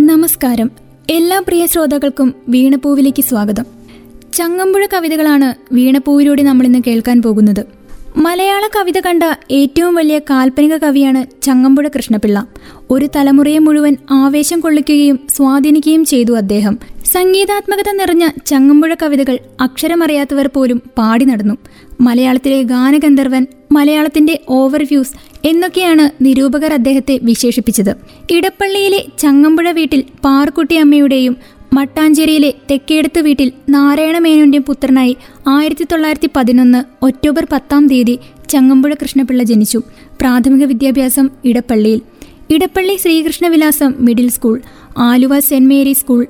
നമസ്കാരം. എല്ലാ പ്രിയ ശ്രോതാക്കൾക്കും വീണപ്പൂവിലേക്ക് സ്വാഗതം. ചങ്ങമ്പുഴ കവിതകളാണ് വീണപ്പൂവിലൂടെ നമ്മൾ ഇന്ന് കേൾക്കാൻ പോകുന്നത്. മലയാള കവിത കണ്ട ഏറ്റവും വലിയ കാൽപ്പനിക കവിയാണ് ചങ്ങമ്പുഴ കൃഷ്ണപിള്ള. ഒരു തലമുറയെ മുഴുവൻ ആവേശം കൊള്ളിക്കുകയും സ്വാധീനിക്കുകയും ചെയ്തു അദ്ദേഹം. സംഗീതാത്മകത നിറഞ്ഞ ചങ്ങമ്പുഴ കവിതകൾ അക്ഷരമറിയാത്തവർ പോലും പാടി നടന്നു. മലയാളത്തിലെ ഗാനഗന്ധർവൻ മലയാളത്തിന്റെ ഓവർവ്യൂസ് എന്നൊക്കെയാണ് നിരൂപകർ അദ്ദേഹത്തെ വിശേഷിപ്പിച്ചത്. ഇടപ്പള്ളിയിലെ ചങ്ങമ്പുഴ വീട്ടിൽ പാർക്കുട്ടി അമ്മയുടെയും മട്ടാഞ്ചേരിയിലെ തെക്കേടത്ത് വീട്ടിൽ നാരായണമേനോന്റെയും പുത്രനായി ആയിരത്തി തൊള്ളായിരത്തി പതിനൊന്ന് ഒക്ടോബർ പത്താം തീയതി ചങ്ങമ്പുഴ കൃഷ്ണപിള്ള ജനിച്ചു. പ്രാഥമിക വിദ്യാഭ്യാസം ഇടപ്പള്ളിയിൽ. Edappally Sreekrishnavilasam middle school Aluva saint Mary school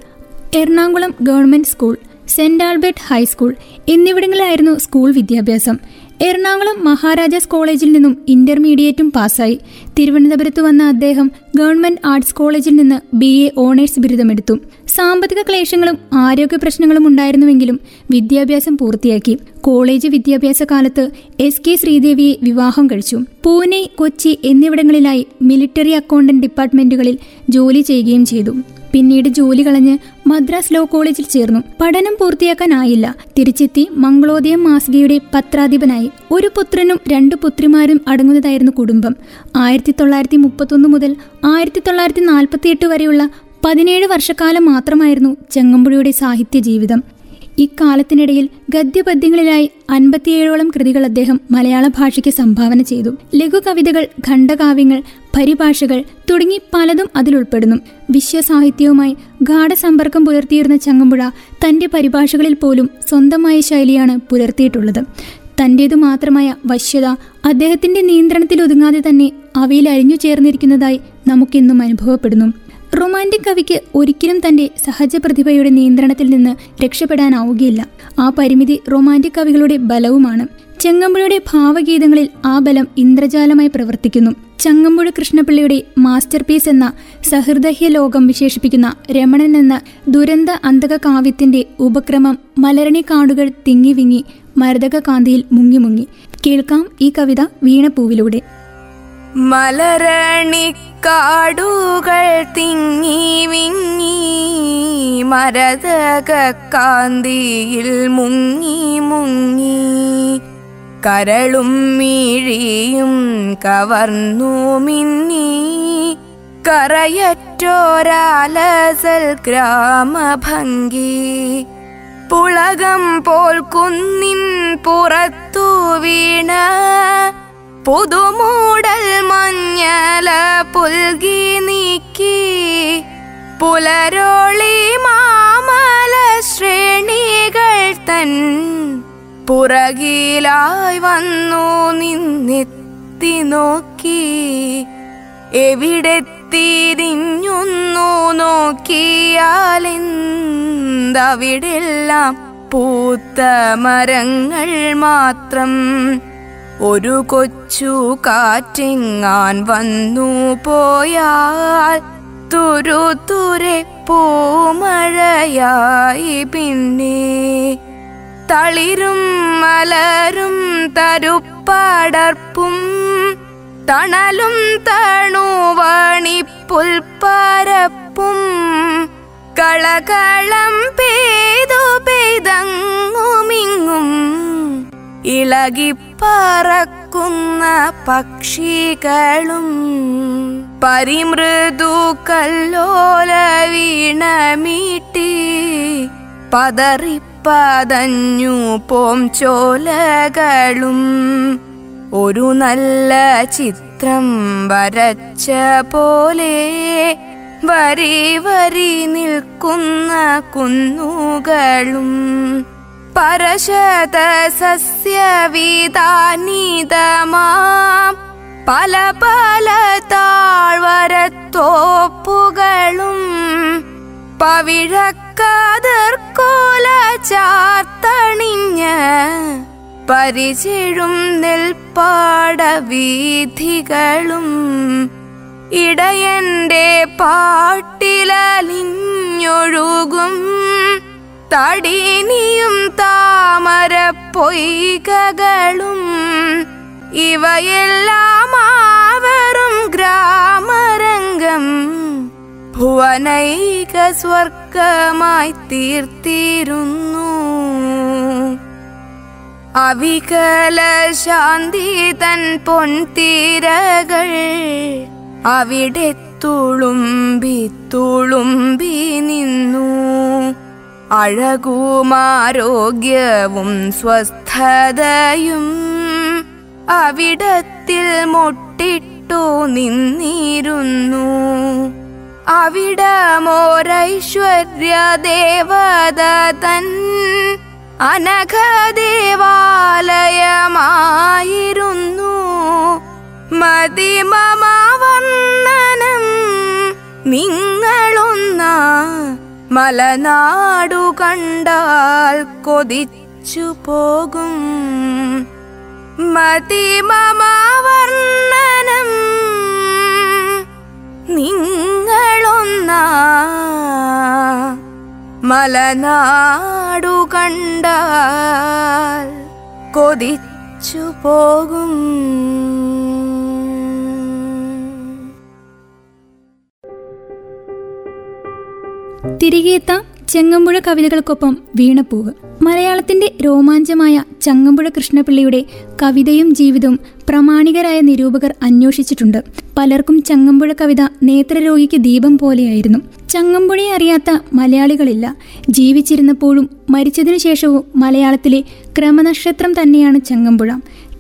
Ernakulam government school saint Albert high school എന്നിവിടങ്ങളിലായിരുന്നു school വിദ്യാഭ്യാസം. എറണാകുളം മഹാരാജാസ് കോളേജിൽ നിന്നും ഇന്റർമീഡിയറ്റും പാസ്സായി. തിരുവനന്തപുരത്ത് വന്ന അദ്ദേഹം ഗവൺമെന്റ് ആർട്സ് കോളേജിൽ നിന്ന് ബി എ ഓണേഴ്സ് ബിരുദമെടുത്തു. സാമ്പത്തിക ക്ലേശങ്ങളും ആരോഗ്യ പ്രശ്നങ്ങളും ഉണ്ടായിരുന്നുവെങ്കിലും വിദ്യാഭ്യാസം പൂർത്തിയാക്കി. കോളേജ് വിദ്യാഭ്യാസ കാലത്ത് എസ് കെ ശ്രീദേവിയെ വിവാഹം കഴിച്ചു. പൂനെ കൊച്ചി എന്നിവിടങ്ങളിലായി മിലിറ്ററി അക്കൗണ്ടന്റ് ഡിപ്പാർട്ട്മെന്റുകളിൽ ജോലി ചെയ്യുകയും ചെയ്തു. പിന്നീട് ജോലി കളഞ്ഞ് മദ്രാസ് ലോ കോളേജിൽ ചേർന്നു. പഠനം പൂർത്തിയാക്കാനായില്ല. തിരിച്ചെത്തി മംഗളോദയം മാസികയുടെ പത്രാധിപനായി. ഒരു പുത്രനും രണ്ടു പുത്രിമാരും അടങ്ങുന്നതായിരുന്നു കുടുംബം. ആയിരത്തി തൊള്ളായിരത്തി മുപ്പത്തൊന്ന് മുതൽ ആയിരത്തി തൊള്ളായിരത്തി നാൽപ്പത്തി എട്ട് വരെയുള്ള പതിനേഴ് വർഷക്കാലം മാത്രമായിരുന്നു ചെങ്ങമ്പുഴയുടെ സാഹിത്യ ജീവിതം ഇക്കാലത്തിനിടയിൽ ഗദ്യപദ്യങ്ങളിലായി അൻപത്തിയേഴോളം കൃതികൾ അദ്ദേഹം മലയാള ഭാഷയ്ക്ക് സംഭാവന ചെയ്തു. ലഘുകവിതകൾ ഖണ്ഡകാവ്യങ്ങൾ പരിഭാഷകൾ തുടങ്ങി പലതും അതിലുൾപ്പെടുന്നു. വിശ്വസാഹിത്യവുമായി ഗാഠസമ്പർക്കം പുലർത്തിയിരുന്ന ചങ്ങമ്പുഴ തന്റെ പരിഭാഷകളിൽ പോലും സ്വന്തമായ ശൈലിയാണ് പുലർത്തിയിട്ടുള്ളത്. തന്റേതു മാത്രമായ വശ്യത അദ്ദേഹത്തിന്റെ നിയന്ത്രണത്തിൽ ഒതുങ്ങാതെ തന്നെ അവയിൽ അരിഞ്ഞു ചേർന്നിരിക്കുന്നതായി നമുക്കിന്നും അനുഭവപ്പെടുന്നു. റൊമാന്റിക് കവിക്ക് ഒരിക്കലും തന്റെ സഹജ പ്രതിഭയുടെ നിയന്ത്രണത്തിൽ നിന്ന് രക്ഷപ്പെടാനാവുകയില്ല. ആ പരിമിതി റൊമാന്റിക് കവികളുടെ ബലവുമാണ്. ചെങ്ങമ്പുഴയുടെ ഭാവഗീതങ്ങളിൽ ആ ബലം ഇന്ദ്രജാലമായി പ്രവർത്തിക്കുന്നു. ചങ്ങമ്പുഴ കൃഷ്ണപിള്ളയുടെ മാസ്റ്റർ പീസ് എന്ന സഹൃദഹ്യ ലോകം വിശേഷിപ്പിക്കുന്ന രമണൻ എന്ന ദുരന്ത അന്തക കാവ്യത്തിന്റെ ഉപക്രമം മലരണി കാടുകൾ തിങ്ങി വിങ്ങി മരതക കാന്തിയിൽ മുങ്ങി മുങ്ങി. കേൾക്കാം ഈ കവിത വീണപ്പൂവിലൂടെ മലരണിക്കാടുകൾ തിങ്ങി വിങ്ങി മരതക കാന്തിയിൽ മുങ്ങി മുങ്ങി കരളും മീഴിയും കവർന്നു മിന്നി കറയറ്റോരാലസൽ ഗ്രാമഭംഗി പുളകം പോൽ കുന്നിൻ പുറത്തു വീണ പുതുമൂടൽ മഞ്ഞല പുൽകി നീക്കി പുലരോളി മാമല ശ്രേണികൾ തൻ പുറകിലായി വന്നു നിന്നെത്തി നോക്കി എവിടെ തിരിഞ്ഞുന്നു നോക്കിയാലെന്തവിടെല്ലാം പൂത്ത മരങ്ങൾ മാത്രം ഒരു കൊച്ചു കാറ്റിങ്ങാൻ വന്നു പോയാൽ തുരുതുരെ പൂമഴയായി പിന്നെ തളിരും മലരും തരുപ്പടർപ്പും തണലും തണുവണിപ്പുൽപ്പരപ്പും കളകളം പെയ്തു പെയ്തങ്ങുമിങ്ങും ഇളകിപ്പറക്കുന്ന പക്ഷികളും പരിമൃദു കല്ലോല വീണമീട്ടി പതറിപ്പതഞ്ഞു പോം ചോലകളും. ഒരു നല്ല ചിത്രം വരച്ച പോലെ വരി വരി നിൽക്കുന്ന കുന്നുകളും. പരശത സസ്യവിധാനിതമാം പല പല താഴ്വരത്തോപ്പുകളും പവിഴക്കതിർക്കോല ചാർത്തണിഞ്ഞ പരിചിഴും നെൽപ്പാട വീഥികളും ഇടയന്റെ പാട്ടിലലിഞ്ഞൊഴുകും തടിനിയും താമര പൊയ്കകളും. ഇവയെല്ലാം ആവറും ഗ്രാമരംഗം. ഭുവനൈക സ്വർഗമായി തീർത്തിരുന്നു. അവികല ശാന്തി തൻ പൊൻതീരകൾ അവിടെ തുളുമ്പി തുളുമ്പി നിന്നു. അഴകുമാരോഗ്യവും സ്വസ്ഥതയും അവിടത്തിൽ മൊട്ടിട്ടു നിന്നിരുന്നു. അവിടമോരൈശ്വര്യ ദേവത തൻ അനഘദേവാലയമായിരുന്നു. മതിമമാവർണനം നിങ്ങളൊന്ന മലനാടു കണ്ടാൽ കൊതിച്ചു പോകും. മതിമമാവർണനം നിങ്ങളൊന്ന. മലനാടു കണ്ടാൽ കൊതിച്ചു പോകും. തിരികെ എത്താം ചെങ്ങമ്പുഴ കവിതകൾക്കൊപ്പം വീണപ്പൂവ്. മലയാളത്തിന്റെ രോമാഞ്ചമായ ചങ്ങമ്പുഴ കൃഷ്ണപിള്ളിയുടെ കവിതയും ജീവിതവും പ്രമാണികരായ നിരൂപകർ അന്വേഷിച്ചിട്ടുണ്ട്. പലർക്കും ചങ്ങമ്പുഴ കവിത നേത്രരോഗിക്ക് ദീപം പോലെയായിരുന്നു. ചങ്ങമ്പുഴയെ അറിയാത്ത മലയാളികളില്ല. ജീവിച്ചിരുന്നപ്പോഴും മരിച്ചതിനു ശേഷവും മലയാളത്തിലെ ക്രമനക്ഷത്രം തന്നെയാണ് ചങ്ങമ്പുഴ.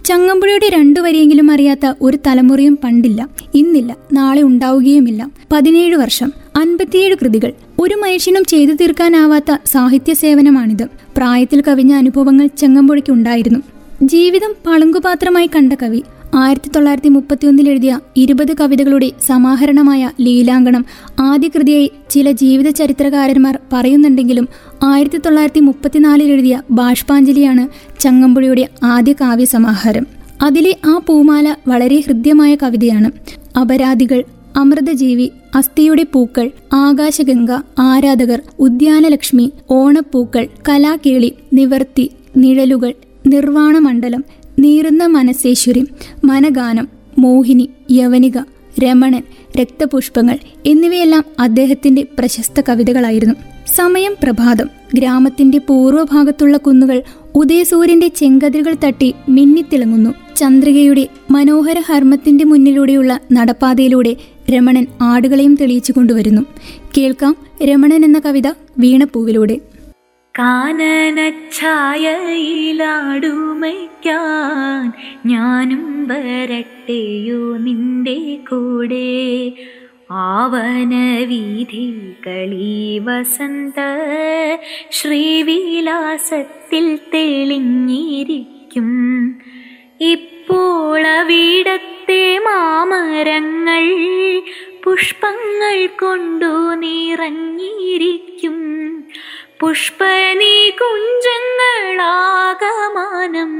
ചങ്ങമ്പുഴയുടെ രണ്ടു വരിയെങ്കിലും അറിയാത്ത ഒരു തലമുറയും പണ്ടില്ല. ഇന്നില്ല. നാളെ ഉണ്ടാവുകയുമില്ല. പതിനേഴ് വർഷം. അൻപത്തിയേഴ് കൃതികൾ ഒരു മനുഷ്യനും ചെയ്തു തീർക്കാനാവാത്ത സാഹിത്യ സേവനമാണിത്. പ്രായത്തിൽ കവിഞ്ഞ അനുഭവങ്ങൾ ചങ്ങമ്പുഴയ്ക്ക് ഉണ്ടായിരുന്നു. ജീവിതം പളുങ്കുപാത്രമായി കണ്ട കവി ആയിരത്തി തൊള്ളായിരത്തി മുപ്പത്തിയൊന്നിൽ എഴുതിയ ഇരുപത് കവിതകളുടെ സമാഹരണമായ ലീലാങ്കണം ആദ്യ കൃതിയായി ചില ജീവിത ചരിത്രകാരന്മാർ പറയുന്നുണ്ടെങ്കിലും ആയിരത്തി തൊള്ളായിരത്തി മുപ്പത്തിനാലിൽ എഴുതിയ ബാഷ്പാഞ്ജലിയാണ് ചങ്ങമ്പുഴയുടെ ആദ്യ കാവ്യസമാഹാരം. അതിലെ ആ പൂമാല വളരെ ഹൃദ്യമായ കവിതയാണ്. അപരാധികൾ അമൃതജീവി അസ്ഥിയുടെ പൂക്കൾ ആകാശഗംഗ ആരാധകർ ഉദ്യാനലക്ഷ്മി ഓണപ്പൂക്കൾ കലാകേളി നിവർത്തി നിഴലുകൾ നിർവാണമണ്ഡലം നീറുന്ന മനസ്സേശ്വരി മനഗാനം മോഹിനി യവനിക രമണൻ രക്തപുഷ്പങ്ങൾ എന്നിവയെല്ലാം അദ്ദേഹത്തിന്റെ പ്രശസ്ത കവിതകളായിരുന്നു. സമയം പ്രഭാതം. ഗ്രാമത്തിന്റെ പൂർവഭാഗത്തുള്ള കുന്നുകൾ ഉദയസൂര്യന്റെ ചെങ്കതിരുകൾ തട്ടി മിന്നിത്തിളങ്ങുന്നു. ചന്ദ്രികയുടെ മനോഹര ഹർമ്മത്തിന്റെ മുന്നിലൂടെയുള്ള നടപ്പാതയിലൂടെ രമണൻ ആടുകളെയും തെളിയിച്ചു കൊണ്ടുവരുന്നു. കേൾക്കാം രമണൻ എന്ന കവിത വീണപ്പൂവിലൂടെ. കാനനഛായയിലാടുമയ്ക്കാൻ ഞാനും വരട്ടെയോ നിന്റെ കൂടെ? ആവന കളി വസന്ത ശ്രീവിലാസത്തിൽ തെളിഞ്ഞിരിക്കും. ഇപ്പോൾ അവിടത്തെ മാമരങ്ങൾ പുഷ്പങ്ങൾ കൊണ്ടു നിറഞ്ഞിരിക്കും. പുഷ്പനി കുഞ്ചങ്ങളാകമാനം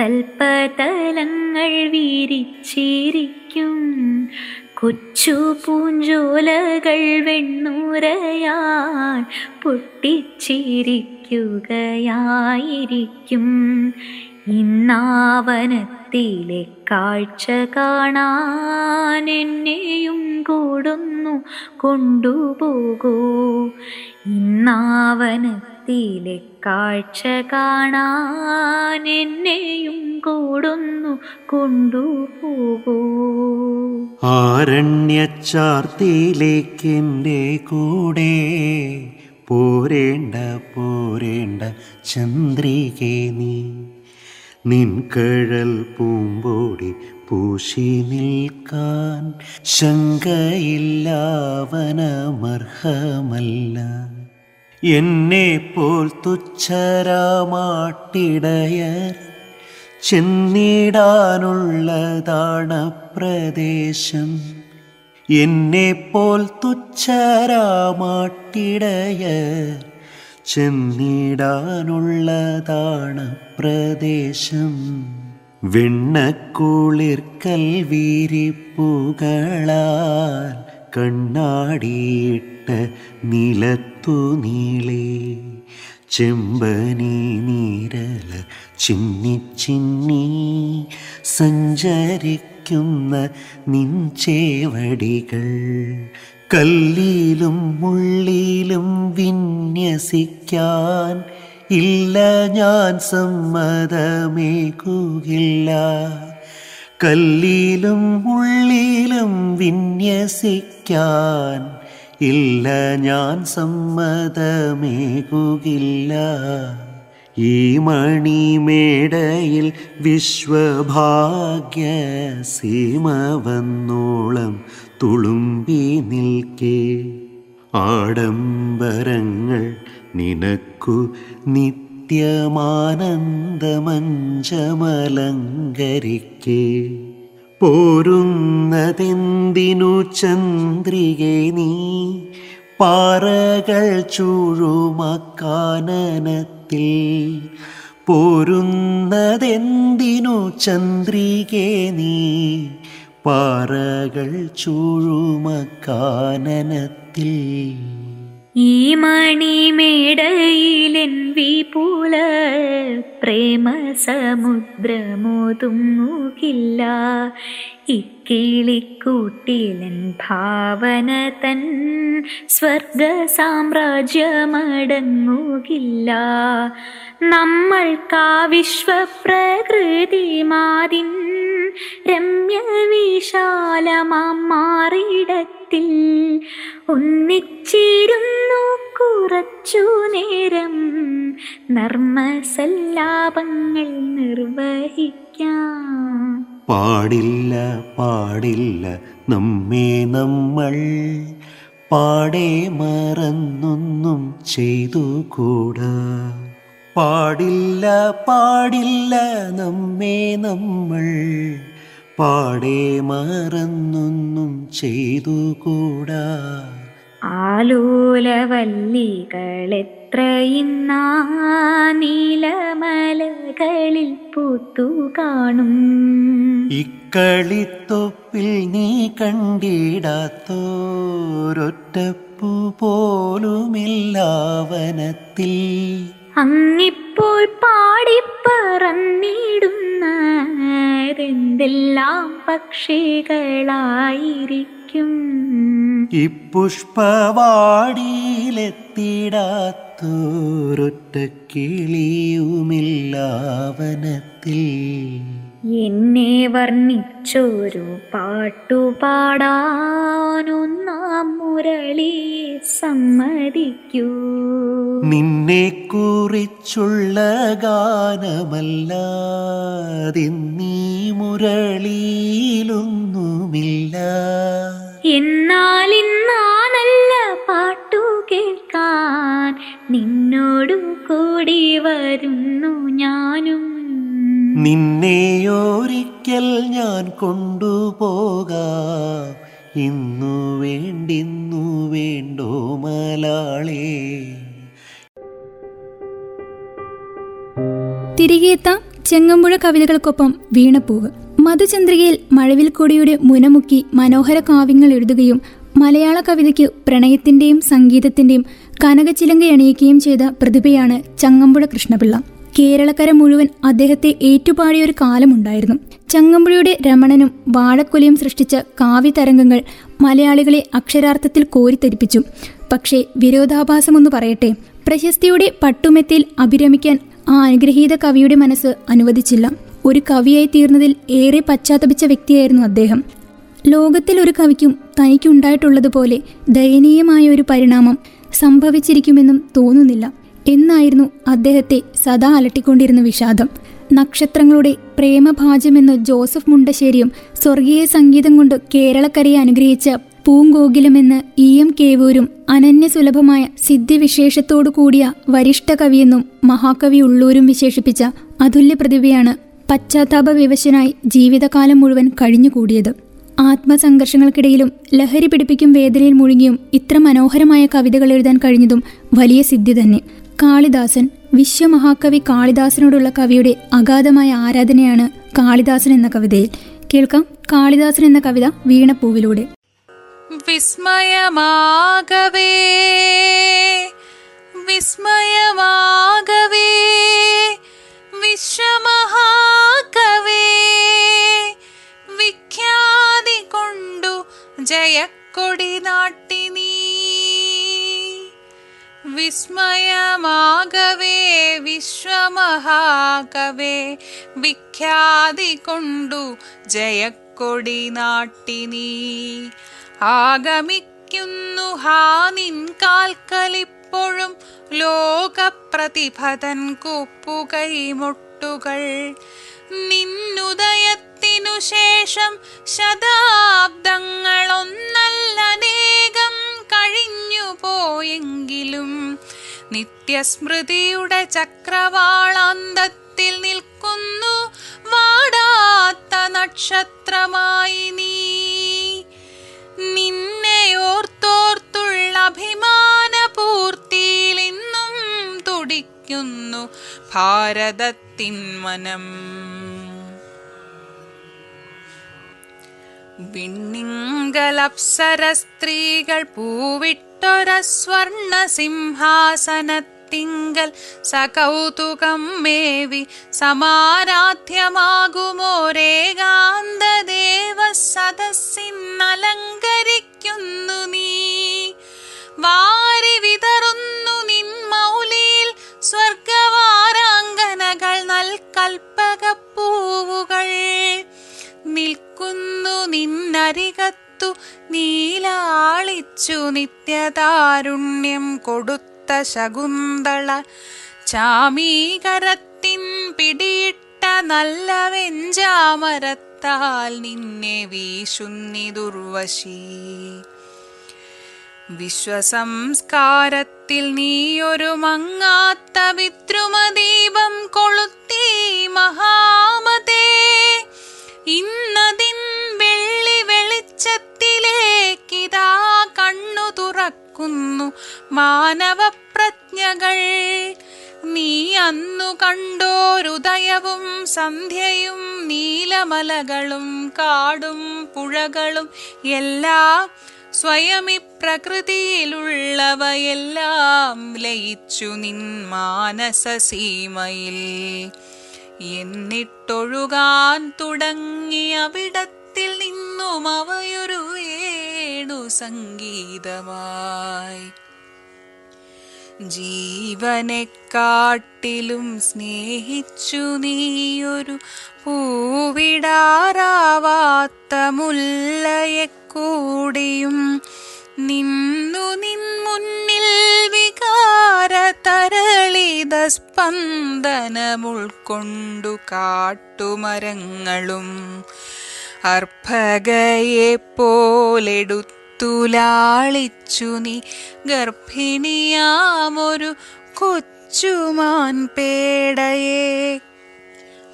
തൽപ്പതലങ്ങൾ വിരിച്ചിരിക്കും. കൊച്ചു പൂഞ്ചോലകൾ വെണ്ണൂരയാൽ പൊട്ടിച്ചിരിക്കുകയായിരിക്കും. ഇന്നാവനത്തിലെ കാഴ്ച കാണാൻ കൂടുന്നു കൊണ്ടുപോകൂ. ഇന്നാവനത്തിലെ കാഴ്ച കാണാൻ കൂടുന്നു കൊണ്ടുപോകൂ. ആരണ്യച്ചാർത്തിയിലേക്ക് എന്റെ കൂടെ പോരേണ്ട പോരേണ്ട ചന്ദ്രികേ നീ. നിൻകഴൽ പൂമ്പോടി പൂശി നിൽക്കാൻ ശങ്കയില്ലാവനമർഹമല്ല. എന്നെ പോൽ തുച്ഛരാമാട്ടിടയർ ചെന്നിടാനുള്ളതാണ് പ്രദേശം എന്നെ പോൽ തുച്ഛരാമാട്ടിടയർ ചെന്നിടാനുള്ളതാണ് പ്രദേശം. വെണ്ണക്കുളിർ വീരിപ്പുകളാൽ കണ്ണാടിയിട്ട് നിലത്തു നീളേ. ചെമ്പനീ നീരല ചിന്നി ചിന്നി സഞ്ചരിക്കുന്ന നിൻചേവടികൾ കല്ലിലും മുള്ളിലും വിന്യസിക്കാൻ ഇല്ല ഞാൻ സമ്മതമേകുകില്ല. കല്ലിലും മുള്ളിലും വിന്യസിക്കാൻ ഇല്ല ഞാൻ സമ്മതമേകുകില്ല. ഈ മണിമേടയിൽ വിശ്വഭാഗ്യ സീമ വന്നോളം തുളുമ്പി നിൽക്കേ. ആഡംബരങ്ങൾ നിനക്കു നിത്യമാനന്ദമഞ്ചമലങ്കരിക്കേ പോരുന്നതെന്തിനു ചന്ദ്രികെ നീ? പാറകൾ ചൂഴുമക്കാനനത്തിൽ പോരുന്നതെന്തിനു ചന്ദ്രികേ നീ? പാറകൾ ചൂഴുമക്കാനനത്തിൽ ഈ മണിമേടയിലെൻ വിപുല പ്രേമ സമുദ്രമോതുങ്ങുകില്ല ഇക്കിളിക്കൂട്ടിലൻ ഭാവന തൻ സ്വർഗ സാമ്രാജ്യമടങ്ങുകില്ല നമ്മൾക്കാ വിശ്വപ്രകൃതി മാതിൻ രമ്യ വിശാലമാം മാറിടത്തിൽ ഒന്നിച്ചിരുന്നു കുറച്ചു നേരം. നർമ്മസല്ലാപങ്ങൾ നിർവഹിക്കാം. പാടില്ല പാടില്ല നമ്മെ നമ്മൾ. പാടെ മറന്നൊന്നും ചെയ്തു കൂടാ. പാടില്ല പാടില്ല നമ്മെ നമ്മൾ. പാടെ മറന്നൊന്നും ചെയ്തു കൂടാ ആലോലവല്ലികളെത്രയിന്നാ നീലമലകളിൽ പൂത്തു കാണും ഇക്കളിത്തൊപ്പിൽ നീ കണ്ടിടാത്തോരൊറ്റപ്പു പോലുമില്ലാവനത്തിൽ അങ്ങിപ്പോൾ പാടിപ്പറന്നിടുന്നതെന്തെല്ലാം പക്ഷികളായിരിക്കും. ഈ ഇപ്പുഷ്പവാടിയിലെത്തിടാത്തോരൊറ്റ കിളിയുമില്ലാവനത്തിൽ എന്നെ വർണിച്ചൊരു പാട്ടുപാടാനൊന്നാം മുരളി സമ്മതിക്കൂ. നിന്നെ കുറിച്ചുള്ള ഗാനമല്ലാതിന്നീ മുരളിയിലൊന്നുമില്ല. എന്നാൽ ഇന്നാണല്ല പാട്ടു കേൾക്കാൻ. നിന്നോടു കൂടി വരുന്നു ഞാനും. നിന്നെയൊരിക്കൽ ഞാൻ കൊണ്ടുപോകാം. ഇന്നു വേണ്ടിന്നു വേണ്ടോ മലാളേ? തിരികെത്താം ചെങ്ങമ്പുഴ കവിതകൾക്കൊപ്പം വീണപ്പൂവ്. മധുചന്ദ്രികയിൽ മഴവിൽ കൊടിയുടെ മുനമുക്കി മനോഹര കാവ്യങ്ങൾ എഴുതുകയും മലയാള കവിതയ്ക്ക് പ്രണയത്തിന്റെയും സംഗീതത്തിന്റെയും കനകച്ചിലങ്കയണിയിക്കുകയും ചെയ്ത പ്രതിഭയാണ് ചങ്ങമ്പുഴ കൃഷ്ണപിള്ള. കേരളക്കര മുഴുവൻ അദ്ദേഹത്തെ ഏറ്റുപാടിയ ഒരു കാലമുണ്ടായിരുന്നു. ചങ്ങമ്പുഴയുടെ രമണനും വാഴക്കൊലയും സൃഷ്ടിച്ച കാവ്യതരംഗങ്ങൾ മലയാളികളെ അക്ഷരാർത്ഥത്തിൽ കോരിത്തരിപ്പിച്ചു. പക്ഷേ വിരോധാഭാസമൊന്ന് പറയട്ടെ പ്രശസ്തിയുടെ പട്ടുമെത്തയിൽ അഭിരമിക്കാൻ ആ അനുഗ്രഹീത കവിയുടെ മനസ്സ് അനുവദിച്ചില്ല. ഒരു കവിയായി തീർന്നതിൽ ഏറെ പശ്ചാത്തപിച്ച വ്യക്തിയായിരുന്നു അദ്ദേഹം. ലോകത്തിൽ ഒരു കവിക്കും തനിക്കുണ്ടായിട്ടുള്ളതുപോലെ ദയനീയമായ ഒരു പരിണാമം സംഭവിച്ചിരിക്കുമെന്നും തോന്നുന്നില്ല. എന്നായിരുന്നു അദ്ദേഹത്തെ സദാ അലട്ടിക്കൊണ്ടിരുന്ന വിഷാദം. നക്ഷത്രങ്ങളുടെ പ്രേമഭാജമെന്ന് ജോസഫ് മുണ്ടശ്ശേരിയും സ്വർഗീയ സംഗീതം കൊണ്ട് കേരളക്കരയെ അനുഗ്രഹിച്ച പൂങ്കോകിലമെന്ന് ഇ എം കേവൂരും അനന്യസുലഭമായ സിദ്ധിവിശേഷത്തോടു കൂടിയ വരിഷ്ഠ കവിയെന്നും മഹാകവി ഉള്ളൂരും വിശേഷിപ്പിച്ച അതുല്യ പ്രതിഭയാണ് പശ്ചാത്താപ വിവശനായി ജീവിതകാലം മുഴുവൻ കഴിഞ്ഞുകൂടിയത്. ആത്മസംഘർഷങ്ങൾക്കിടയിലും ലഹരി പിടിപ്പിക്കും വേദനയിൽ മുഴുകിയും ഇത്ര മനോഹരമായ കവിതകൾ എഴുതാൻ കഴിഞ്ഞതും വലിയ സിദ്ധി തന്നെ. കാളിദാസൻ വിശ്വമഹാകവി കാളിദാസനോടുള്ള കവിയുടെ അഗാധമായ ആരാധനയാണ് കാളിദാസൻ എന്ന കവിതയിൽ. കേൾക്കാം കാളിദാസൻ എന്ന കവിത വീണപ്പൂവിലൂടെ. വിസ്മയമാകവേ വിഖ്യാതി കൊണ്ടു ജയക്കൊടി നാട്ടിനി ആഗമിക്കുന്നു ഹാ നിൻ കാൽക്കലിപ്പോഴും ലോകപ്രതിഭതൻ കൂപ്പുകൈമുട്ടുകൾ നിന്നുദയത്തിനു ശേഷം ശതാബ്ദങ്ങളൊന്നല്ലനേകം കഴിഞ്ഞു പോയെങ്കിലും നിത്യസ്മൃതിയുടെ ചക്രവാളാന്തത്തിൽ നിൽക്കുന്നു. വാടാത്ത നക്ഷത്രമായി നീ. നിന്നെ ഓർത്തോർത്തുള്ള അഭിമാന പൂർത്തിയിൽ ഇന്നും തുടിക്കുന്നു ഭാരതത്തിൻ മനം. വിണ്ണിങ്കലപ്സര സ്ത്രീകൾ പൂവിട്ടൊര സ്വർണ സിംഹാസനത്തിങ്കൽ സകൗതുകം മേവി സമാരാധ്യമാകുമോരേകാന്തദേവ സദസ്സിന്നലങ്കരിക്കുന്നു നീ. വാരി വിതറുന്നു നിൻ മൗലിയിൽ സ്വർഗവാരാങ്കനകൾ നൽകൽപ്പകപ്പൂവുകൾ നിൽക്കുന്നു നിന്നരികത്തു നീലാളിച്ചു നിത്യതാരുണ്യം കൊടുത്ത ശകുന്തള ചാമീകരത്തിൻ പിടിയിട്ട നല്ല വെഞ്ചാമരത്താൽ നിന്നെ വീശുന്നി ദുർവശീ. വിശ്വസംസ്കാരത്തിൽ നീയൊരു മങ്ങാത്ത വിദ്രുമദീപം കൊളുത്തി മഹാമതേ. ഇന്നതിൻ വെള്ളി വെളിച്ചത്തിലേക്കിതാ കണ്ണു തുറക്കുന്നു മാനവപ്രജ്ഞകൾ നീ അന്നു കണ്ടോരുദയവും സന്ധ്യയും നീലമലകളും കാടും പുഴകളും എല്ലാം സ്വയമി പ്രകൃതിയിലുള്ളവയെല്ലാം ലയിച്ചു നിൻ മാനസസീമയിൽ. എന്നിട്ടൊഴുകാൻ തുടങ്ങി അവിടത്തിൽ നിന്നും അവയൊരു ഏണു സംഗീതമായി. ജീവനെക്കാട്ടിലും സ്നേഹിച്ചു നീയൊരു പൂവിടാറാവാത്ത മുല്ലയെ കൂടിയും നിന്നു നിൻ മുന്നിൽ വികാര തരളിത സ്പന്ദനമുൾക്കൊണ്ടു കാട്ടുമരങ്ങളും അർഭകയെ പോലെടുത്തുലാളിച്ചു നീ. ഗർഭിണിയാമൊരു കൊച്ചുമാൻ പേടയെ.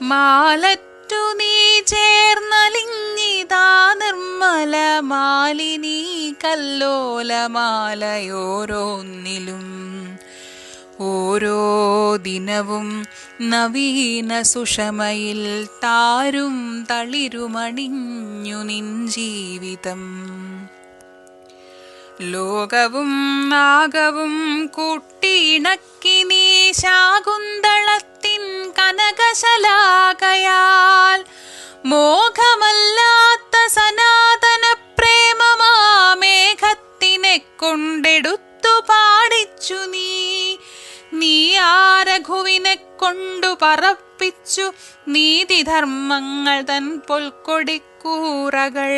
മാലറ്റു നീ ചേർന്നലിഞ്ഞിതാ നിർമ്മല മാലിനീ കല്ലോലമാലയോരോന്നിലും. ഓരോ ദിനവും നവീന സുഷമയിൽ താരും തളിരുമണിഞ്ഞു നിൻ ജീവിതം. ലോകവും നാഗവും കൂട്ടിയിണക്കി നീ ശാകുന്തളത്തിൻ കനകശലാകയാൽ മോഹമല്ലാത്ത സനാതന പ്രേമമാ മേഘത്തിനെ കൊണ്ടെടുത്തു പാടിച്ചു നീ. നീ ആ രഘുവിനെ കൊണ്ടു പറപ്പിച്ചു? നീതിധർമ്മങ്ങൾ തൻ പൊൽക്കൊടിക്കൂറകൾ.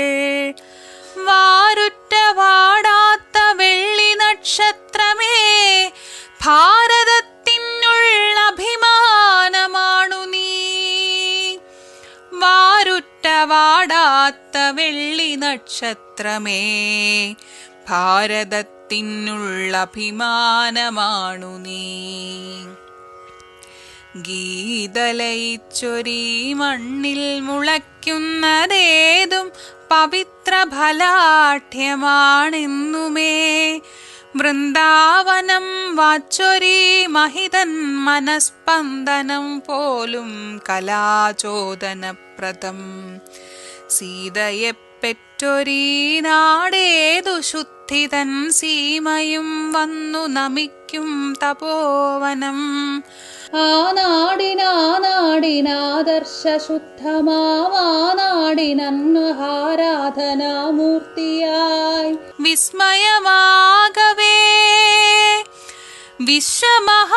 വാരുറ്റ വാടാത്ത വെള്ളി നക്ഷത്രമേ ഭാരതത്തിനുള്ള അഭിമാനമാണു നീ. വാരുറ്റ വാടാത്ത വെള്ളി നക്ഷത്രമേ ഭാരതത്തിനുള്ള അഭിമാനമാണു നീ. ഗീതലയിച്ചൊരീ മണ്ണിൽ മുളയ്ക്കുന്നതേതും പവിത്ര ഫലാഠ്യമാണെന്നുമേ വൃന്ദാവനം വാച്ചൊരീ മഹിതൻ മനസ്പന്ദനം പോലും കലാചോദനപ്രദം. സീതയെ പെറ്റൊരീ നാടേതു ശുദ്ധിതൻ സീമയും വന്നു നമിക്കും തപോവനം. ആ നാടിനാ നാടിനാദർശ ശുദ്ധമാവാ വിസ്മയമാകവേ വിശ്വമഹാകവേ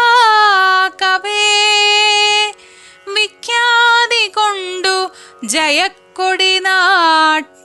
വിഖ്യാതി കൊണ്ടു ജയക്കൊടി നാട്ടിനീ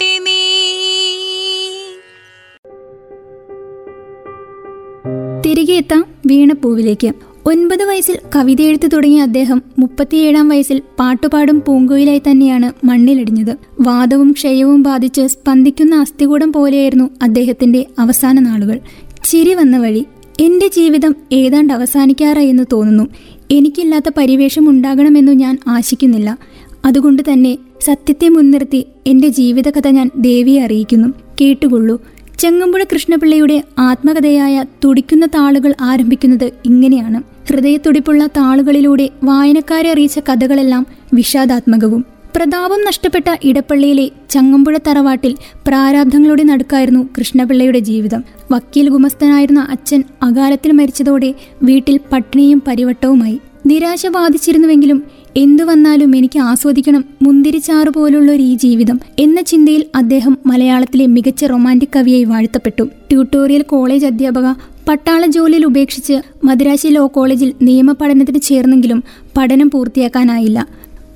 തിരികെ എത്താം വീണപ്പൂവിലേക്ക്. ഒൻപത് വയസ്സിൽ കവിത എഴുത്തു തുടങ്ങിയ അദ്ദേഹം മുപ്പത്തിയേഴാം വയസ്സിൽ പാട്ടുപാടും പൂങ്കുയിലായി തന്നെയാണ് മണ്ണിലിടിഞ്ഞത്. വാദവും ക്ഷയവും ബാധിച്ച് സ്പന്ദിക്കുന്ന അസ്ഥികൂടം പോലെയായിരുന്നു അദ്ദേഹത്തിന്റെ അവസാന നാളുകൾ. ചിരി വന്ന വഴി എന്റെ ജീവിതം ഏതാണ്ട് അവസാനിക്കാറായി എന്ന് തോന്നുന്നു. എനിക്കില്ലാത്ത പരിവേഷം ഉണ്ടാകണമെന്നു ഞാൻ ആശിക്കുന്നില്ല. അതുകൊണ്ട് തന്നെ സത്യത്തെ മുൻനിർത്തി എന്റെ ജീവിതകഥ ഞാൻ ദേവിയെ അറിയിക്കുന്നു. കേട്ടുകൊള്ളൂ. ചെങ്ങമ്പുഴ കൃഷ്ണപിള്ളയുടെ ആത്മകഥയായ തുടിക്കുന്ന താളുകൾ ആരംഭിക്കുന്നത് ഇങ്ങനെയാണ്. ഹൃദയത്തുടിപ്പുള്ള താളുകളിലൂടെ വായനക്കാരെ അറിയിച്ച കഥകളെല്ലാം വിഷാദാത്മകവും. പ്രതാപം നഷ്ടപ്പെട്ട ഇടപ്പള്ളിയിലെ ചങ്ങമ്പുഴ തറവാട്ടിൽ പ്രാരാബ്ധങ്ങളുടെ നടുക്കായിരുന്നു കൃഷ്ണപിള്ളയുടെ ജീവിതം. വക്കീൽ ഗുമസ്തനായിരുന്ന അച്ഛൻ അകാലത്തിൽ മരിച്ചതോടെ വീട്ടിൽ പട്ടിണിയും പരിവട്ടവുമായി. നിരാശ ബാധിച്ചിരുന്നുവെങ്കിലും എന്തു വന്നാലും എനിക്ക് ആസ്വദിക്കണം മുന്തിരിച്ചാറ് പോലുള്ളൊരു ഈ ജീവിതം എന്ന ചിന്തയിൽ അദ്ദേഹം മലയാളത്തിലെ മികച്ച റൊമാന്റിക് കവിയായി വാഴ്ത്തപ്പെട്ടു. ട്യൂട്ടോറിയൽ കോളേജ് അധ്യാപക പട്ടാള ജോലിയിൽ ഉപേക്ഷിച്ച് മദ്രാശി ലോ കോളേജിൽ നിയമപഠനത്തിന് ചേർന്നെങ്കിലും പഠനം പൂർത്തിയാക്കാനായില്ല.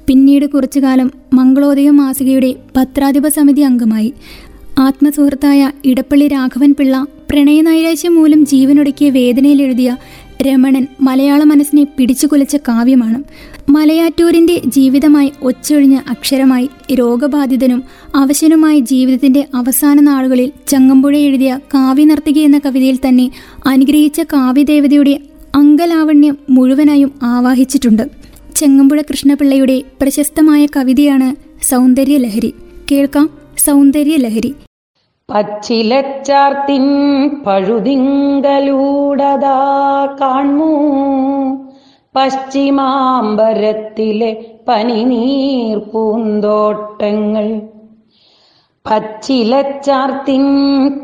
പിന്നീട് കുറച്ചുകാലം മംഗളോദയം മാസികയുടെ പത്രാധിപ സമിതി അംഗമായി. ആത്മസുഹൃത്തായ ഇടപ്പള്ളി രാഘവൻ പിള്ള പ്രണയനൈരാശ്യം മൂലം ജീവനൊടുക്കിയ വേദനയിൽ എഴുതിയ രമണൻ മലയാള മനസ്സിനെ പിടിച്ചുകുലച്ച കാവ്യമാണ്. മലയാറ്റൂരിന്റെ ജീവിതമായി ഒച്ചൊഴിഞ്ഞ അക്ഷരമായി രോഗബാധിതനും അവശനുമായ ജീവിതത്തിന്റെ അവസാന നാളുകളിൽ ചങ്ങമ്പുഴ എഴുതിയ കാവ്യനർത്തകി എന്ന കവിതയിൽ തന്നെ അനുഗ്രഹിച്ച കാവ്യദേവതയുടെ അങ്കലാവണ്യം മുഴുവനായും ആവാഹിച്ചിട്ടുണ്ട്. ചെങ്ങമ്പുഴ കൃഷ്ണപിള്ളയുടെ പ്രശസ്തമായ കവിതയാണ് സൗന്ദര്യലഹരി. കേൾക്കാം സൗന്ദര്യലഹരി. പച്ചിലച്ചാർത്തിൻ പഴുതിങ്കലൂടതാ കാൺമൂ പശ്ചിമാംബരത്തിലെ പനിനീർ പൂന്തോട്ടങ്ങൾ. പച്ചിലച്ചാർത്തിൻ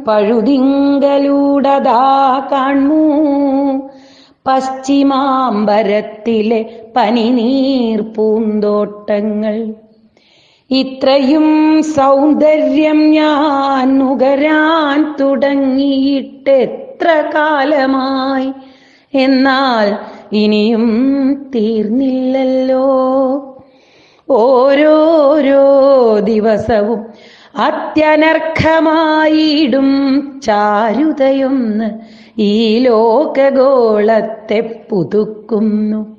പഴുതിങ്കലൂടതാ കാൺമൂ പശ്ചിമാംബരത്തിലെ പനിനീർ പൂന്തോട്ടങ്ങൾ. ഇത്രയും സൗന്ദര്യം ഞാൻ നുകരാൻ തുടങ്ങിയിട്ട് എത്ര കാലമായി? എന്നാൽ ഇനിയും തീർന്നില്ലല്ലോ. ഓരോരോ ദിവസവും അത്യനർഹമായിടും ചാരുതയൊന്ന് ഈ ലോകഗോളത്തെ പുതുക്കുന്നു.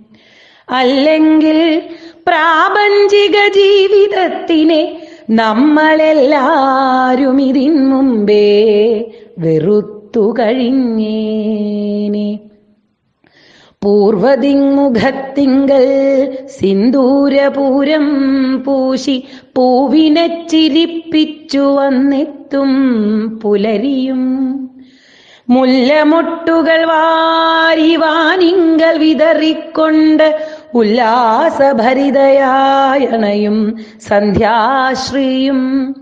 അല്ലെങ്കിൽ പ്രാപഞ്ചിക ജീവിതത്തിനെ നമ്മളെല്ലാരും ഇതിൻ മുമ്പേ വെറുത്തു കഴിഞ്ഞേനെ. പൂർവതിങ്മുഖത്തിങ്കൽ സിന്ദൂരപൂരം പൂശി പൂവിനെ ചിരിപ്പിച്ചു വന്നെത്തും പുലരിയും. മുല്ലമൊട്ടുകൾ വാരിവാനിങ്കൽ വിതറിക്കൊണ്ട് ഉല്ലാസഭരിതയായണയും സന്ധ്യാശ്രീയും.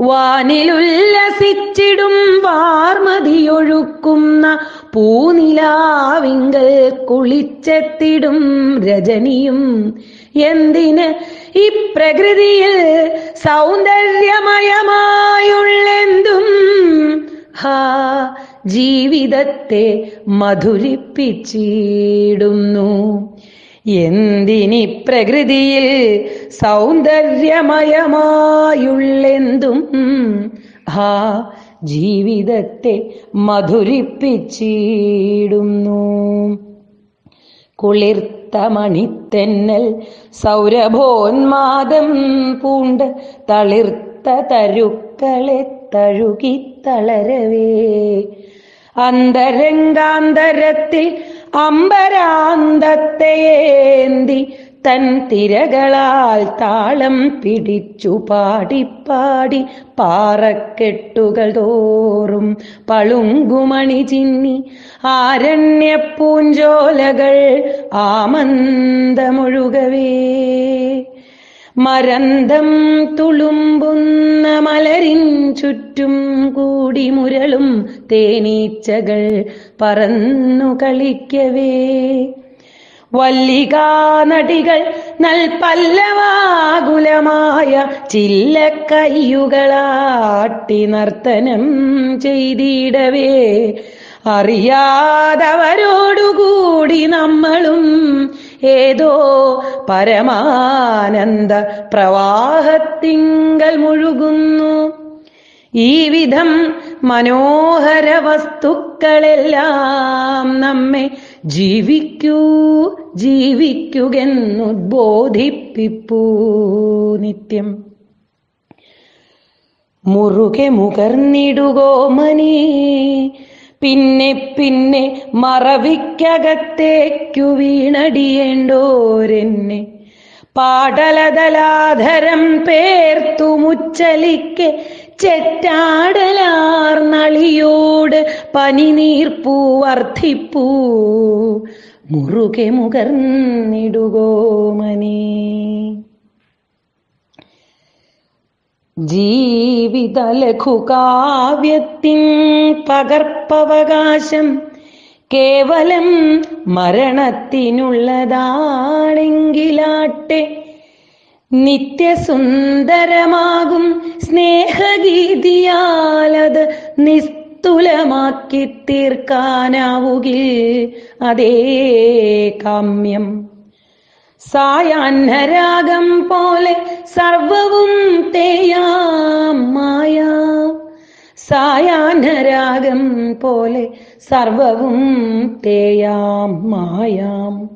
വാനിലുല്ലസിച്ചിടും വാർമതിയൊഴുക്കുന്ന പൂനിലാവിങ്കൽ കുളിച്ചെത്തിടും രജനിയും. എന്തിന്? ഈ പ്രകൃതിയിൽ സൗന്ദര്യമയമായുള്ളെന്തും? ഹാ ജീവിതത്തെ മധുരിപ്പിച്ചിടുന്നു. എന്തിനി പ്രകൃതിയിൽ സൗന്ദര്യമയമായുള്ളെന്തും? ആ ജീവിതത്തെ മധുരിപ്പിച്ചിടുന്നു. കുളിർത്ത മണിത്തെന്നൽ സൗരഭോന്മാദം പൂണ്ട് തളിർത്ത തരുക്കളെ തഴുകി തളരവേ. അന്തരംഗാന്തരത്തിൽ അമ്പരാന്തത്തെയേന്തി തൻ തിരകളാൽ താളം പിടിച്ചു പാടി പാടി പാറക്കെട്ടുകൾ തോറും പളുങ്കുമണി ചിന്നി ആരണ്യപ്പൂഞ്ചോലകൾ ആമന്ദമൊഴുകവേ. മരന്തം തുളുമ്പുന്ന മലരിൻ ചുറ്റും കൂടി മുരളും തേനീച്ചകൾ പറന്നു കളിക്കവേ. വല്ലികാനടികൾ നൽപല്ലവാകുലമായ ചില്ലക്കയ്യുകളാട്ടി നർത്തനം ചെയ്തിടവേ. അറിയാതവരോടുകൂടി നമ്മളും ഏതോ പരമാനന്ദ പ്രവാഹത്തിങ്കൽ മുഴുകുന്നു. ഈ വിധം മനോഹര വസ്തുക്കളെല്ലാം നമ്മെ ജീവിക്കൂ ജീവിക്കുകെന്നുദ്ബോധിപ്പിപ്പൂ നിത്യം. മുറുകെ മുകർന്നിടുകോ മനി പിന്നെ പിന്നെ മറവിക്കകത്തേക്കു വീണടിയേണ്ടോരെന്നെ. പാടലതലാധരം പേർത്തു മുച്ചലിക്ക് ചെറ്റാടലാർ നളിയോട് പനിനീർപ്പൂ വർദ്ധിപ്പൂ മുറുകെ മുകർന്നിടുകോ മനി. ജീവിത ലഘുകാവ്യത്തിൻ പകർപ്പവകാശം കേവലം മരണത്തിനുള്ളതാണെങ്കിലാട്ടെ നിത്യസുന്ദരമാകും സ്നേഹഗീതിയാലത് നിസ്തുലമാക്കി തീർക്കാനാവുകിൽ അതേ കാമ്യം. സായാഹ്നരാഗം പോലെ സർവവും തേയാം മായ. സായാഹ്നരാഗം പോലെ സർവവും തേയാം മായാം.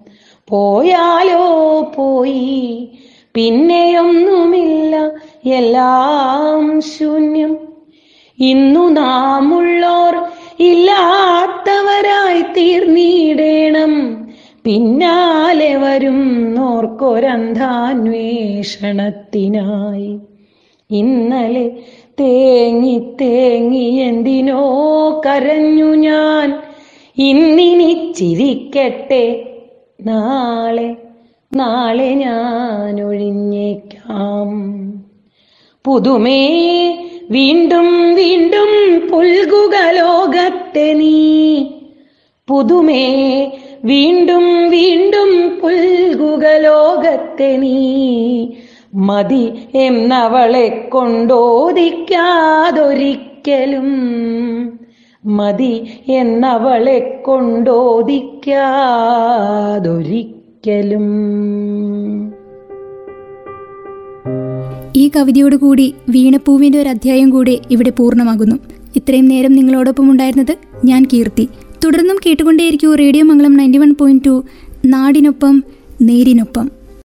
പോയാലോ പോയി പിന്നെയൊന്നുമില്ല എല്ലാം ശൂന്യം. ഇന്നു നാമുള്ളോർ ഇല്ലാത്തവരായി തീർന്നിടേണം. പിന്നാലെ വരും നോർക്കൊരന്ധാന്വേഷണത്തിനായി ഇന്നലെ തേങ്ങി തേങ്ങി എന്തിനോ കരഞ്ഞു ഞാൻ. ഇന്നിനി ചിരിക്കട്ടെ. നാളെ നാളെ ഞാൻ ഒഴിഞ്ഞേക്കാം പുതുമേ വീണ്ടും വീണ്ടും പുൽകുക ലോകത്തെ നീ. പുതുമേ വീണ്ടും വീണ്ടും പുൽകുക ലോകത്തെ നീ മതി എന്നവളെ കൊണ്ടോദിക്കാതൊരിക്കലും. മതി എന്നവളെ കൊണ്ടോദിക്കാതൊരിക്കലും. ഈ കവിതയോടുകൂടി വീണപ്പൂവിന്റെ ഒരു അധ്യായം കൂടി ഇവിടെ പൂർണമാകുന്നു. ഇത്രയും നേരം നിങ്ങളോടൊപ്പം ഉണ്ടായിരുന്നത് ഞാൻ കീർത്തി. തുടർന്നും കേട്ടുകൊണ്ടേയിരിക്കൂ radio Mangalam ninety one point two നാടിനൊപ്പം നേരിനൊപ്പം.